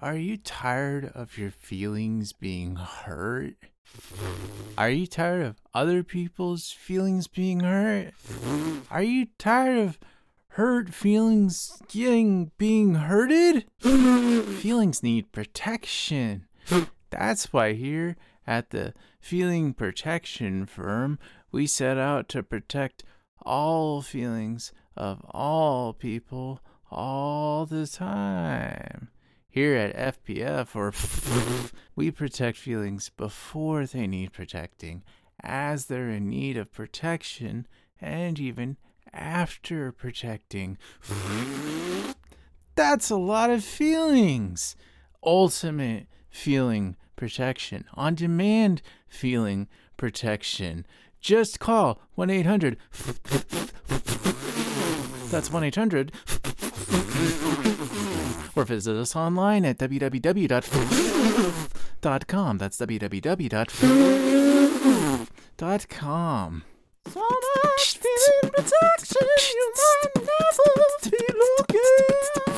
Are you tired of your feelings being hurt? Are you tired of other people's feelings being hurt? Are you tired of hurt feelings getting being hurted? feelings need protection. That's why here at the Feeling Protection Firm, we set out to protect all feelings of all people all the time. Here at FPF, or we protect feelings before they need protecting, as they're in need of protection, and even after protecting. That's a lot of feelings. Ultimate feeling protection, on demand feeling protection. Just call 1 800. That's 1 800 or visit us online at www.com. That's www.com. So much feeling protection, you might never be looking.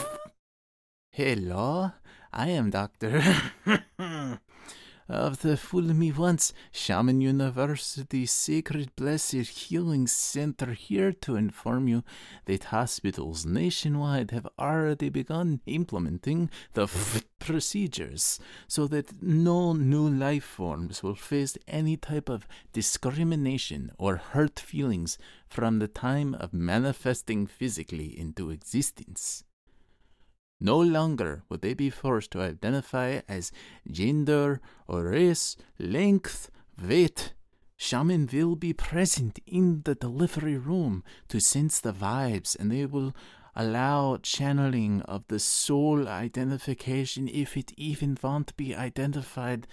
Hello, I am Doctor of the Fool Me Once Shaman University Sacred Blessed Healing Center here to inform you that hospitals nationwide have already begun implementing the f- procedures so that no new life forms will face any type of discrimination or hurt feelings from the time of manifesting physically into existence. No longer would they be forced to identify as gender or race, length, weight. Shaman will be present in the delivery room to sense the vibes, and they will allow channeling of the soul identification if it even won't be identified.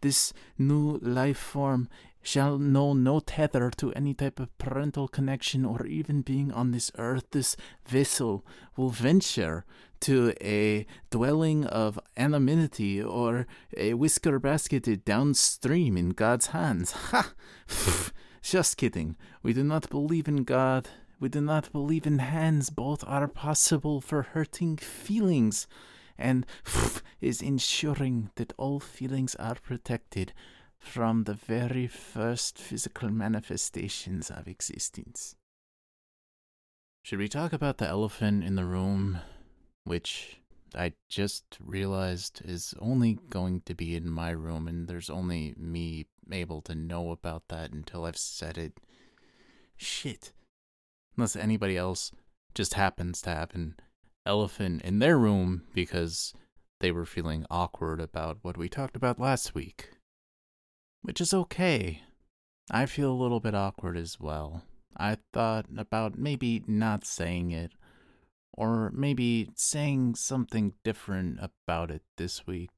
This new life form shall know no tether to any type of parental connection or even being on this earth. This vessel will venture to a dwelling of anonymity or a whisker basketed downstream in God's hands. Ha! Just kidding. We do not believe in God. We do not believe in hands. Both are possible for hurting feelings and is ensuring that all feelings are protected from the very first physical manifestations of existence. Should we talk about the elephant in the room, which I just realized is only going to be in my room, and there's only me able to know about that until I've said it? Shit. Unless anybody else just happens to have an elephant in their room because they were feeling awkward about what we talked about last week which is okay. I feel a little bit awkward as well. I thought about maybe not saying it, or maybe saying something different about it this week.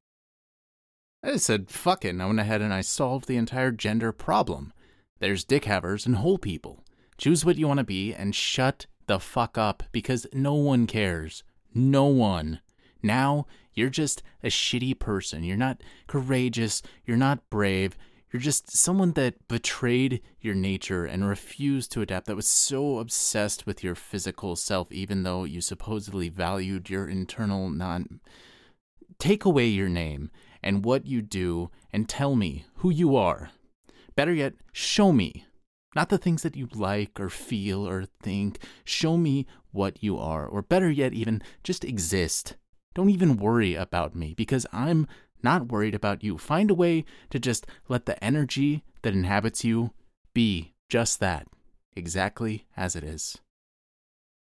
I said, fuck it, and I went ahead and I solved the entire gender problem. There's dick havers and whole people. Choose what you want to be and shut the fuck up because no one cares. No one. Now, you're just a shitty person. You're not courageous. You're not brave. You're just someone that betrayed your nature and refused to adapt, that was so obsessed with your physical self, even though you supposedly valued your internal non. Take away your name and what you do and tell me who you are. Better yet, show me. Not the things that you like or feel or think. Show me what you are. Or better yet, even just exist. Don't even worry about me because I'm not worried about you. Find a way to just let the energy that inhabits you be just that, exactly as it is.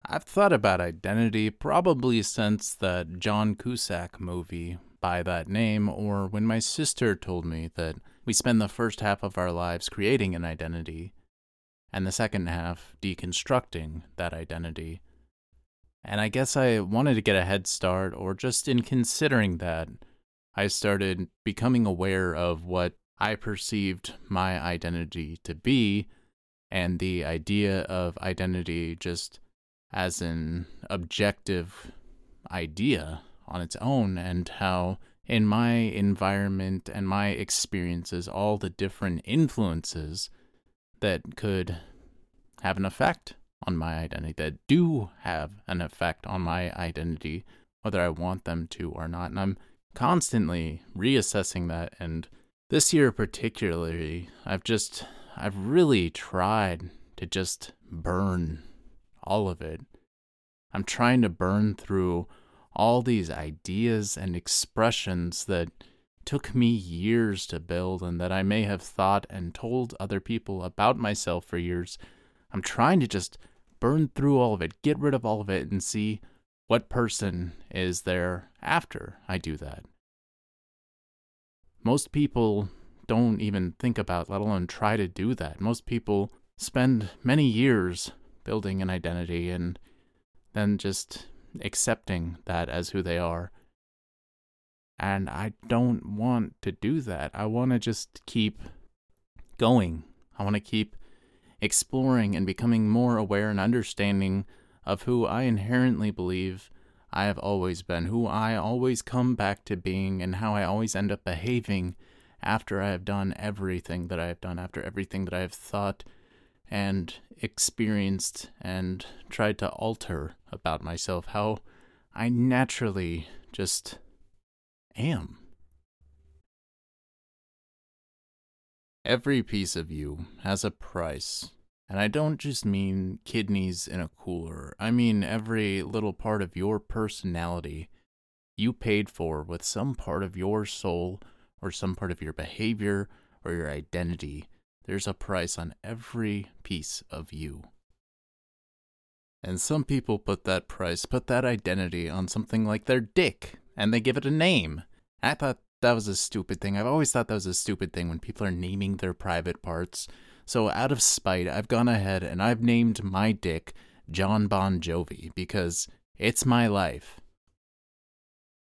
I've thought about identity probably since the John Cusack movie by that name, or when my sister told me that we spend the first half of our lives creating an identity, and the second half deconstructing that identity. And I guess I wanted to get a head start, or just in considering that, I started becoming aware of what I perceived my identity to be and the idea of identity just as an objective idea on its own, and how in my environment and my experiences, all the different influences that could have an effect on my identity, that do have an effect on my identity, whether I want them to or not. And I'm constantly reassessing that. And this year, particularly, I've just, I've really tried to just burn all of it. I'm trying to burn through all these ideas and expressions that took me years to build and that I may have thought and told other people about myself for years. I'm trying to just burn through all of it, get rid of all of it, and see what person is there after I do that. Most people don't even think about, let alone try to do that. Most people spend many years building an identity and then just accepting that as who they are. And I don't want to do that. I want to just keep going. I want to keep exploring and becoming more aware and understanding of who I inherently believe I have always been, who I always come back to being, and how I always end up behaving after I have done everything that I have done, after everything that I have thought and experienced and tried to alter about myself, how I naturally just am. Every piece of you has a price. And I don't just mean kidneys in a cooler. I mean every little part of your personality you paid for with some part of your soul or some part of your behavior or your identity there's a price on every piece of you. And some people put that price, put that identity on something like their dick, and they give it a name. I thought that was a stupid thing. I've always thought that was a stupid thing when people are naming their private parts. So, out of spite, I've gone ahead and I've named my dick John Bon Jovi because it's my life.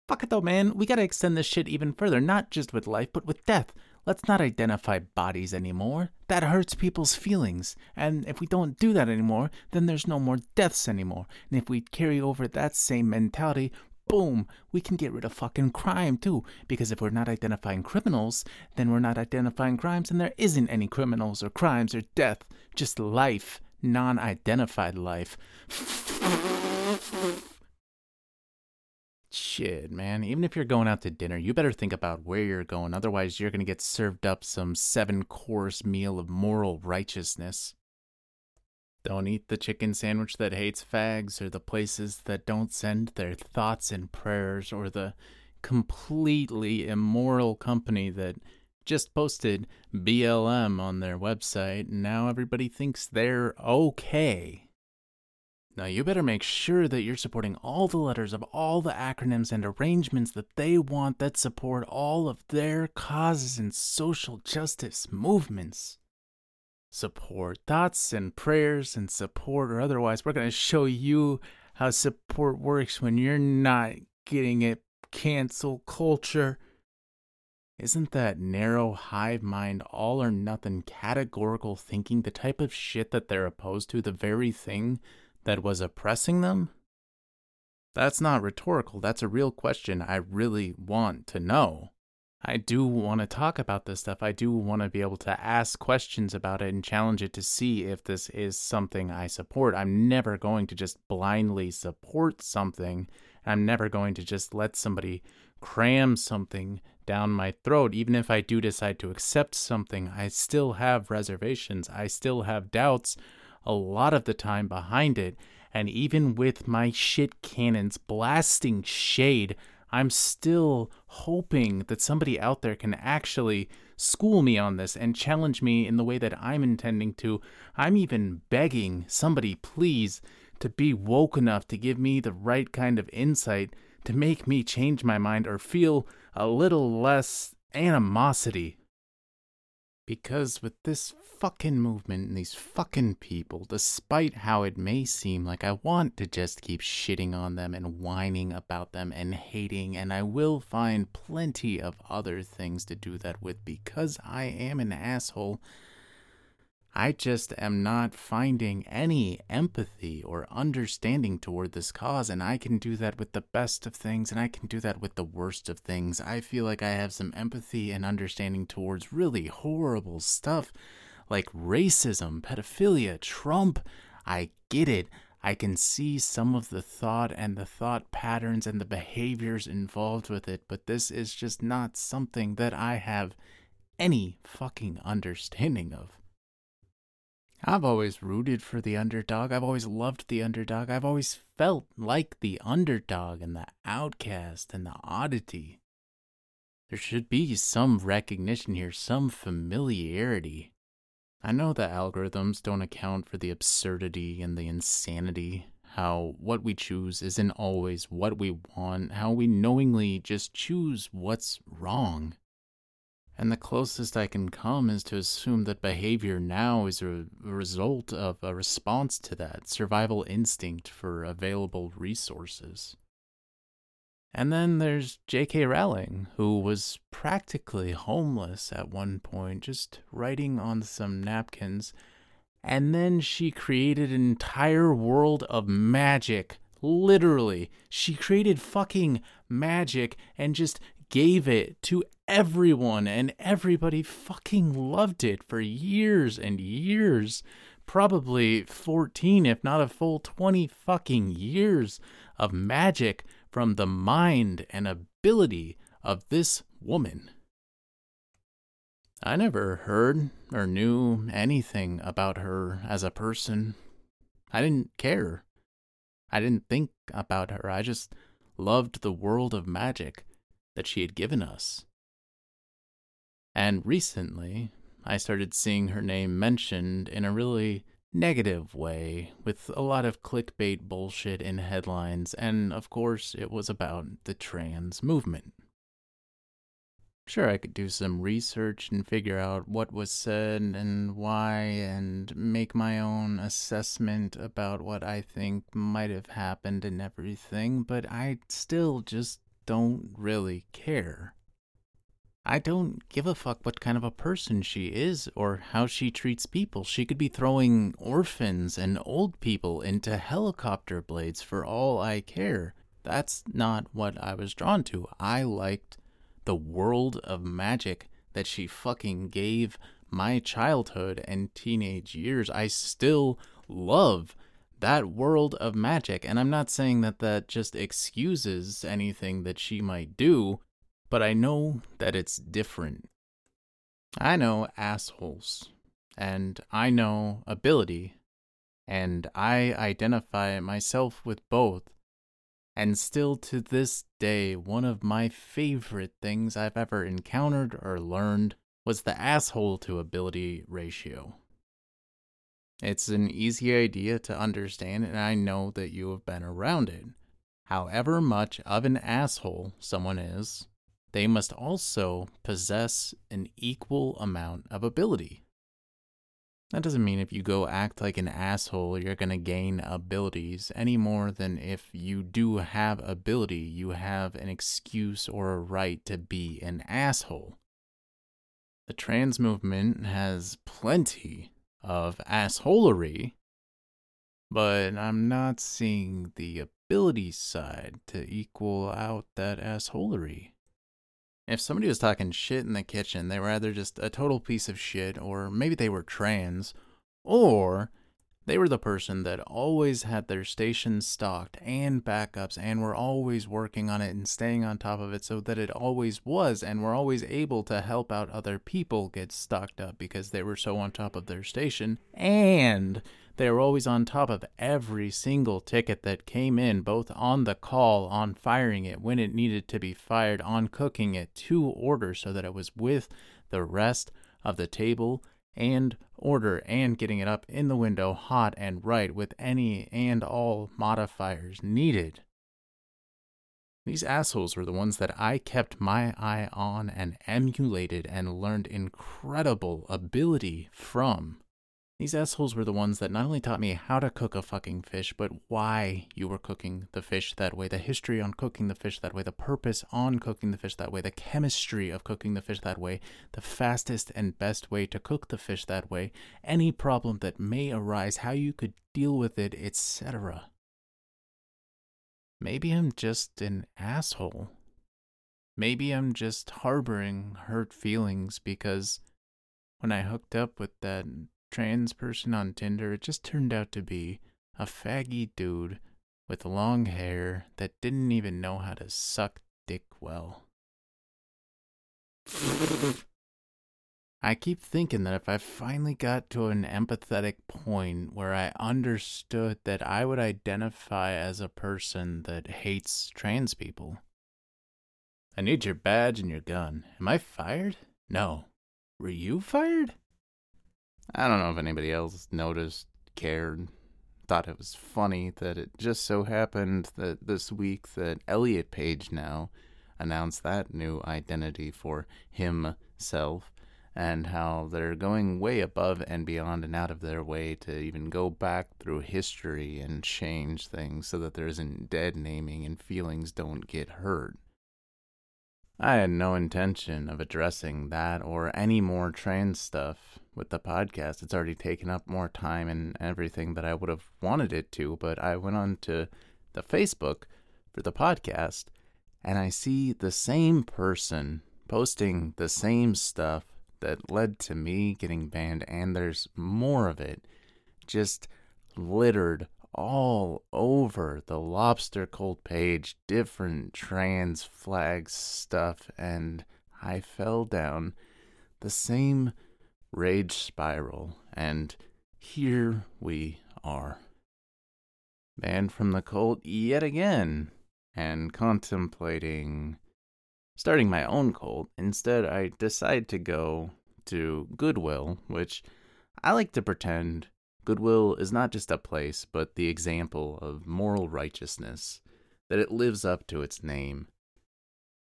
Fuck it though, man. We gotta extend this shit even further, not just with life, but with death. Let's not identify bodies anymore. That hurts people's feelings. And if we don't do that anymore, then there's no more deaths anymore. And if we carry over that same mentality, boom, we can get rid of fucking crime too. Because if we're not identifying criminals, then we're not identifying crimes, and there isn't any criminals or crimes or death, just life, non identified life. Shit, man. Even if you're going out to dinner, you better think about where you're going. Otherwise, you're going to get served up some seven course meal of moral righteousness. Don't eat the chicken sandwich that hates fags, or the places that don't send their thoughts and prayers, or the completely immoral company that just posted BLM on their website, and now everybody thinks they're okay. Now, you better make sure that you're supporting all the letters of all the acronyms and arrangements that they want that support all of their causes and social justice movements. Support thoughts and prayers and support, or otherwise, we're going to show you how support works when you're not getting it. Cancel culture. Isn't that narrow hive mind, all or nothing categorical thinking the type of shit that they're opposed to, the very thing that was oppressing them? That's not rhetorical. That's a real question I really want to know. I do want to talk about this stuff. I do want to be able to ask questions about it and challenge it to see if this is something I support. I'm never going to just blindly support something. I'm never going to just let somebody cram something down my throat. Even if I do decide to accept something, I still have reservations. I still have doubts a lot of the time behind it. And even with my shit cannons blasting shade, I'm still hoping that somebody out there can actually school me on this and challenge me in the way that I'm intending to. I'm even begging somebody, please, to be woke enough to give me the right kind of insight to make me change my mind or feel a little less animosity because with this fucking movement and these fucking people, despite how it may seem like I want to just keep shitting on them and whining about them and hating, and I will find plenty of other things to do that with because I am an asshole, I just am not finding any empathy or understanding toward this cause, and I can do that with the best of things, and I can do that with the worst of things. I feel like I have some empathy and understanding towards really horrible stuff like racism, pedophilia, Trump. I get it. I can see some of the thought and the thought patterns and the behaviors involved with it, but this is just not something that I have any fucking understanding of. I've always rooted for the underdog. I've always loved the underdog. I've always felt like the underdog and the outcast and the oddity. There should be some recognition here, some familiarity. I know the algorithms don't account for the absurdity and the insanity, how what we choose isn't always what we want, how we knowingly just choose what's wrong. And the closest I can come is to assume that behavior now is a result of a response to that survival instinct for available resources. And then there's J.K. Rowling, who was practically homeless at one point, just writing on some napkins. And then she created an entire world of magic. Literally, she created fucking magic and just gave it to everyone, and everybody fucking loved it for years and years. Probably 14, if not a full 20 fucking years of magic from the mind and ability of this woman. I never heard or knew anything about her as a person. I didn't care. I didn't think about her. I just loved the world of magic that she had given us. And recently, I started seeing her name mentioned in a really negative way, with a lot of clickbait bullshit in headlines, and of course, it was about the trans movement. Sure, I could do some research and figure out what was said and why, and make my own assessment about what I think might have happened and everything, but I still just don't really care. I don't give a fuck what kind of a person she is or how she treats people. She could be throwing orphans and old people into helicopter blades for all I care. That's not what I was drawn to. I liked the world of magic that she fucking gave my childhood and teenage years. I still love that world of magic. And I'm not saying that that just excuses anything that she might do but I know that it's different. I know assholes, and I know ability, and I identify myself with both. And still to this day, one of my favorite things I've ever encountered or learned was the asshole to ability ratio. It's an easy idea to understand, and I know that you have been around it. However much of an asshole someone is, they must also possess an equal amount of ability. That doesn't mean if you go act like an asshole, you're going to gain abilities any more than if you do have ability, you have an excuse or a right to be an asshole. The trans movement has plenty of assholery, but I'm not seeing the ability side to equal out that assholery. If somebody was talking shit in the kitchen, they were either just a total piece of shit, or maybe they were trans, or they were the person that always had their station stocked and backups and were always working on it and staying on top of it so that it always was and were always able to help out other people get stocked up because they were so on top of their station. And they were always on top of every single ticket that came in, both on the call, on firing it when it needed to be fired, on cooking it to order so that it was with the rest of the table and order and getting it up in the window hot and right with any and all modifiers needed. These assholes were the ones that I kept my eye on and emulated and learned incredible ability from. These assholes were the ones that not only taught me how to cook a fucking fish, but why you were cooking the fish that way, the history on cooking the fish that way, the purpose on cooking the fish that way, the chemistry of cooking the fish that way, the fastest and best way to cook the fish that way, any problem that may arise, how you could deal with it, etc. Maybe I'm just an asshole. Maybe I'm just harboring hurt feelings because when I hooked up with that trans person on Tinder, it just turned out to be a faggy dude with long hair that didn't even know how to suck dick well. I keep thinking that if I finally got to an empathetic point where I understood that I would identify as a person that hates trans people. I need your badge and your gun. Am I fired? No. Were you fired? I don't know if anybody else noticed, cared, thought it was funny that it just so happened that this week that Elliot Page now announced that new identity for himself and how they're going way above and beyond and out of their way to even go back through history and change things so that there isn't dead naming and feelings don't get hurt. I had no intention of addressing that or any more trans stuff with the podcast. It's already taken up more time and everything that I would have wanted it to, but I went on to the Facebook for the podcast and I see the same person posting the same stuff that led to me getting banned, and there's more of it just littered all over the lobster cult page, different trans flag stuff, and I fell down the same rage spiral, and here we are. Banned from the cult yet again, and contemplating starting my own cult. Instead, I decide to go to Goodwill, which I like to pretend Goodwill is not just a place, but the example of moral righteousness, that it lives up to its name.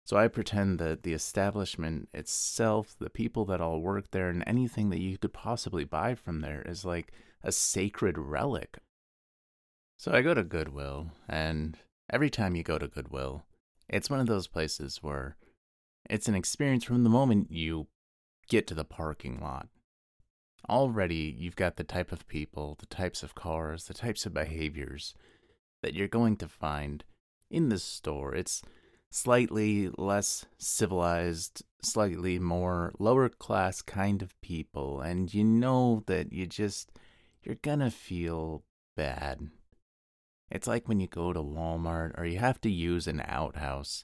So I pretend that the establishment itself, the people that all work there, and anything that you could possibly buy from there is like a sacred relic. So I go to Goodwill, and every time you go to Goodwill, it's one of those places where it's an experience from the moment you get to the parking lot already you've got the type of people, the types of cars, the types of behaviors that you're going to find in this store. It's slightly less civilized, slightly more lower class kind of people, and you know that you just, you're gonna feel bad. It's like when you go to Walmart or you have to use an outhouse.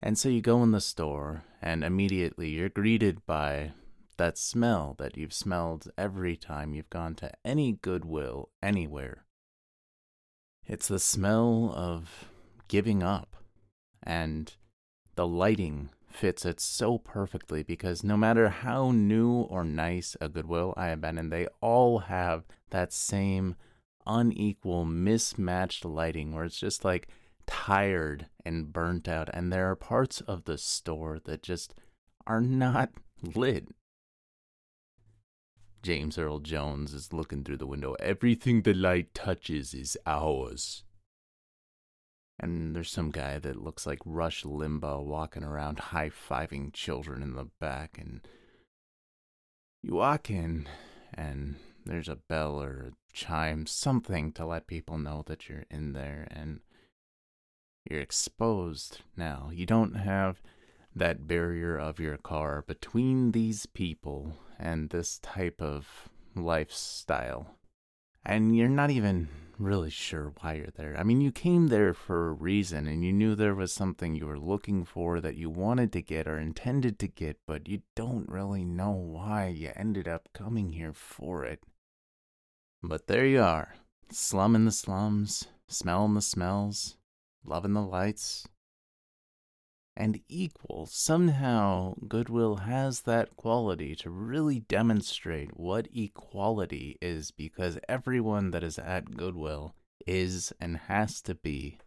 And so you go in the store, and immediately you're greeted by that smell that you've smelled every time you've gone to any Goodwill anywhere. It's the smell of giving up, and the lighting fits it so perfectly because no matter how new or nice a Goodwill I have been in, they all have that same unequal, mismatched lighting where it's just like tired and burnt out, and there are parts of the store that just are not lit James Earl Jones is looking through the window. Everything the light touches is ours. And there's some guy that looks like Rush Limbaugh walking around high fiving children in the back. And you walk in, and there's a bell or a chime, something to let people know that you're in there. And you're exposed now. You don't have that barrier of your car between these people and this type of lifestyle. And you're not even really sure why you're there. I mean, you came there for a reason and you knew there was something you were looking for that you wanted to get or intended to get, but you don't really know why you ended up coming here for it. But there you are, slumming the slums, smelling the smells, loving the lights, and equal. Somehow, Goodwill has that quality to really demonstrate what equality is because everyone that is at Goodwill is and has to be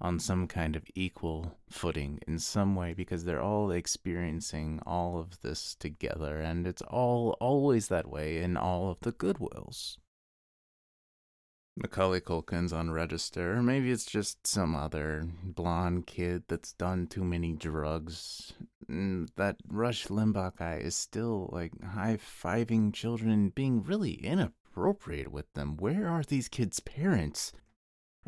on some kind of equal footing in some way because they're all experiencing all of this together and it's all always that way in all of the Goodwills. Macaulay Culkin's on register, or maybe it's just some other blonde kid that's done too many drugs. Mm, that Rush Limbaugh guy is still like high fiving children being really inappropriate with them. Where are these kids' parents?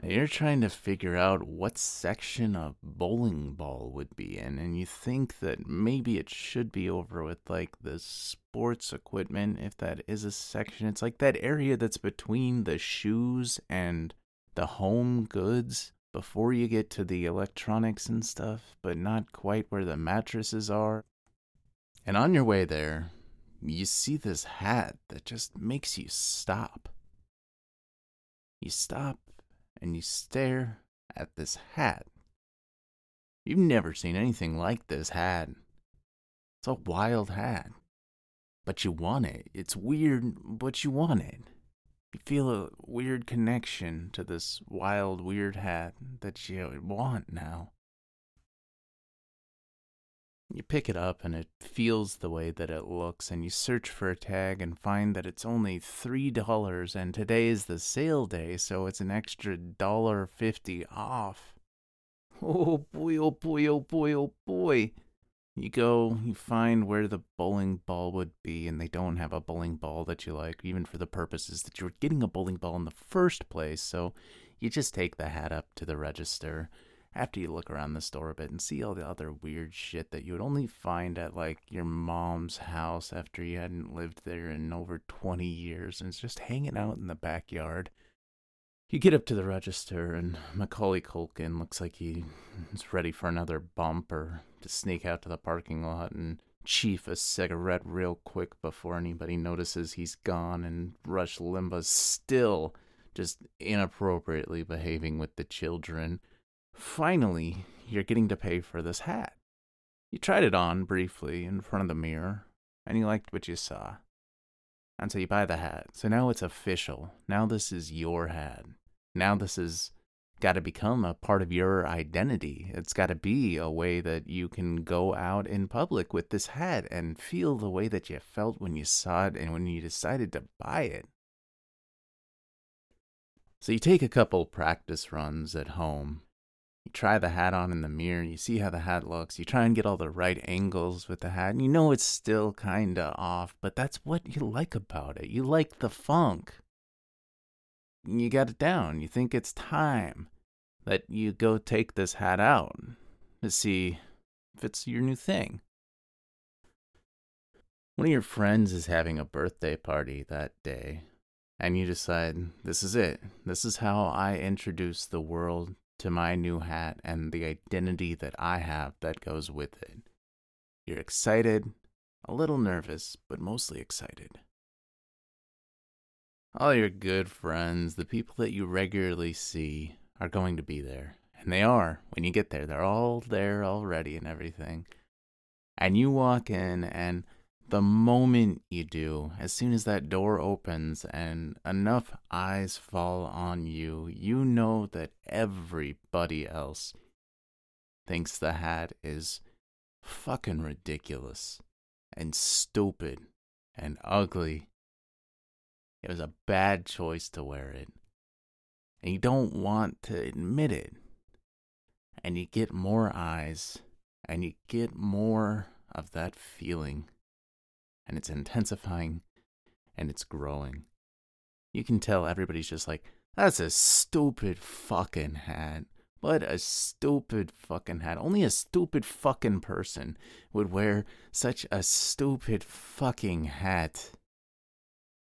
You're trying to figure out what section a bowling ball would be in, and you think that maybe it should be over with like the sports equipment, if that is a section. It's like that area that's between the shoes and the home goods before you get to the electronics and stuff, but not quite where the mattresses are. And on your way there, you see this hat that just makes you stop. You stop and you stare at this hat. You've never seen anything like this hat. It's a wild hat. But you want it. It's weird, but you want it. You feel a weird connection to this wild, weird hat that you want now. You pick it up and it feels the way that it looks, and you search for a tag and find that it's only $3, and today is the sale day, so it's an extra $1.50 off. Oh boy, oh boy, oh boy, oh boy. You go, you find where the bowling ball would be, and they don't have a bowling ball that you like, even for the purposes that you were getting a bowling ball in the first place, so you just take the hat up to the register after you look around the store a bit and see all the other weird shit that you would only find at like your mom's house after you hadn't lived there in over 20 years and it's just hanging out in the backyard. You get up to the register and Macaulay Culkin looks like he's ready for another bump or to sneak out to the parking lot and chief a cigarette real quick before anybody notices he's gone and Rush Limbaugh's still just inappropriately behaving with the children Finally, you're getting to pay for this hat. You tried it on briefly in front of the mirror, and you liked what you saw. And so you buy the hat. So now it's official. Now this is your hat. Now this has got to become a part of your identity. It's got to be a way that you can go out in public with this hat and feel the way that you felt when you saw it and when you decided to buy it. So you take a couple practice runs at home you try the hat on in the mirror, you see how the hat looks, you try and get all the right angles with the hat, and you know it's still kinda off, but that's what you like about it. You like the funk. You got it down. You think it's time that you go take this hat out to see if it's your new thing. One of your friends is having a birthday party that day, and you decide, this is it. This is how I introduce the world to my new hat and the identity that I have that goes with it. You're excited, a little nervous, but mostly excited. All your good friends, the people that you regularly see, are going to be there. And they are. When you get there, they're all there already and everything. And you walk in, and the moment you do, as soon as that door opens and enough eyes fall on you, you know that everybody else thinks the hat is fucking ridiculous and stupid and ugly. It was a bad choice to wear it. And you don't want to admit it. And you get more eyes and you get more of that feeling and it's intensifying and it's growing. You can tell everybody's just like, that's a stupid fucking hat. What a stupid fucking hat. Only a stupid fucking person would wear such a stupid fucking hat.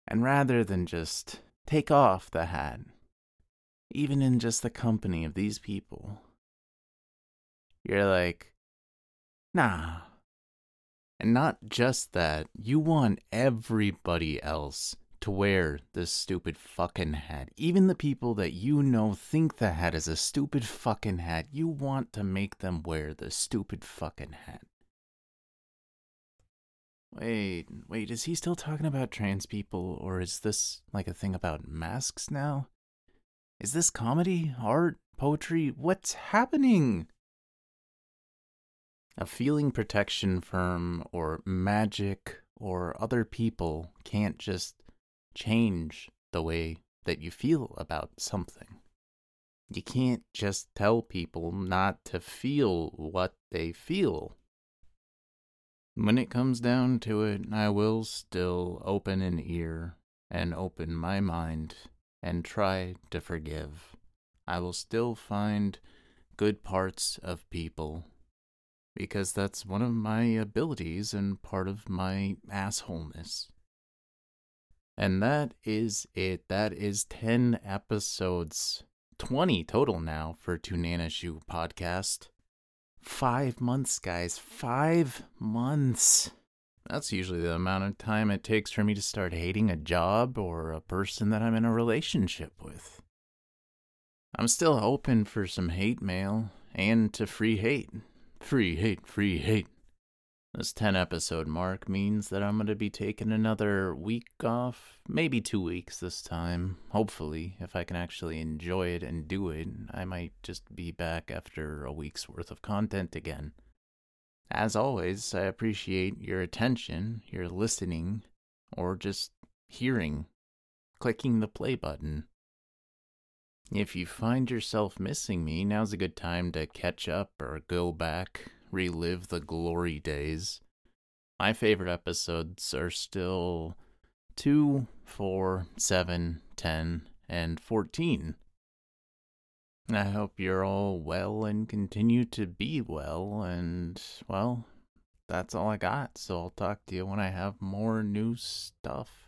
And rather than just take off the hat, even in just the company of these people, you're like, nah, and not just that, you want everybody else to wear this stupid fucking hat. Even the people that you know think the hat is a stupid fucking hat, you want to make them wear the stupid fucking hat. Wait, wait, is he still talking about trans people, or is this like a thing about masks now? Is this comedy, art, poetry? What's happening? A feeling protection firm or magic or other people can't just change the way that you feel about something. You can't just tell people not to feel what they feel. When it comes down to it, I will still open an ear and open my mind and try to forgive. I will still find good parts of people because that's one of my abilities and part of my assholeness. And that is it. That is 10 episodes, 20 total now for Tunana Shoe podcast. Five months, guys. Five months. That's usually the amount of time it takes for me to start hating a job or a person that I'm in a relationship with. I'm still hoping for some hate mail and to free hate. Free hate, free hate. This 10 episode mark means that I'm going to be taking another week off, maybe two weeks this time. Hopefully, if I can actually enjoy it and do it, I might just be back after a week's worth of content again. As always, I appreciate your attention, your listening, or just hearing, clicking the play button. If you find yourself missing me, now's a good time to catch up or go back, relive the glory days. My favorite episodes are still 2, 4, 7, 10, and 14. I hope you're all well and continue to be well, and, well, that's all I got, so I'll talk to you when I have more new stuff.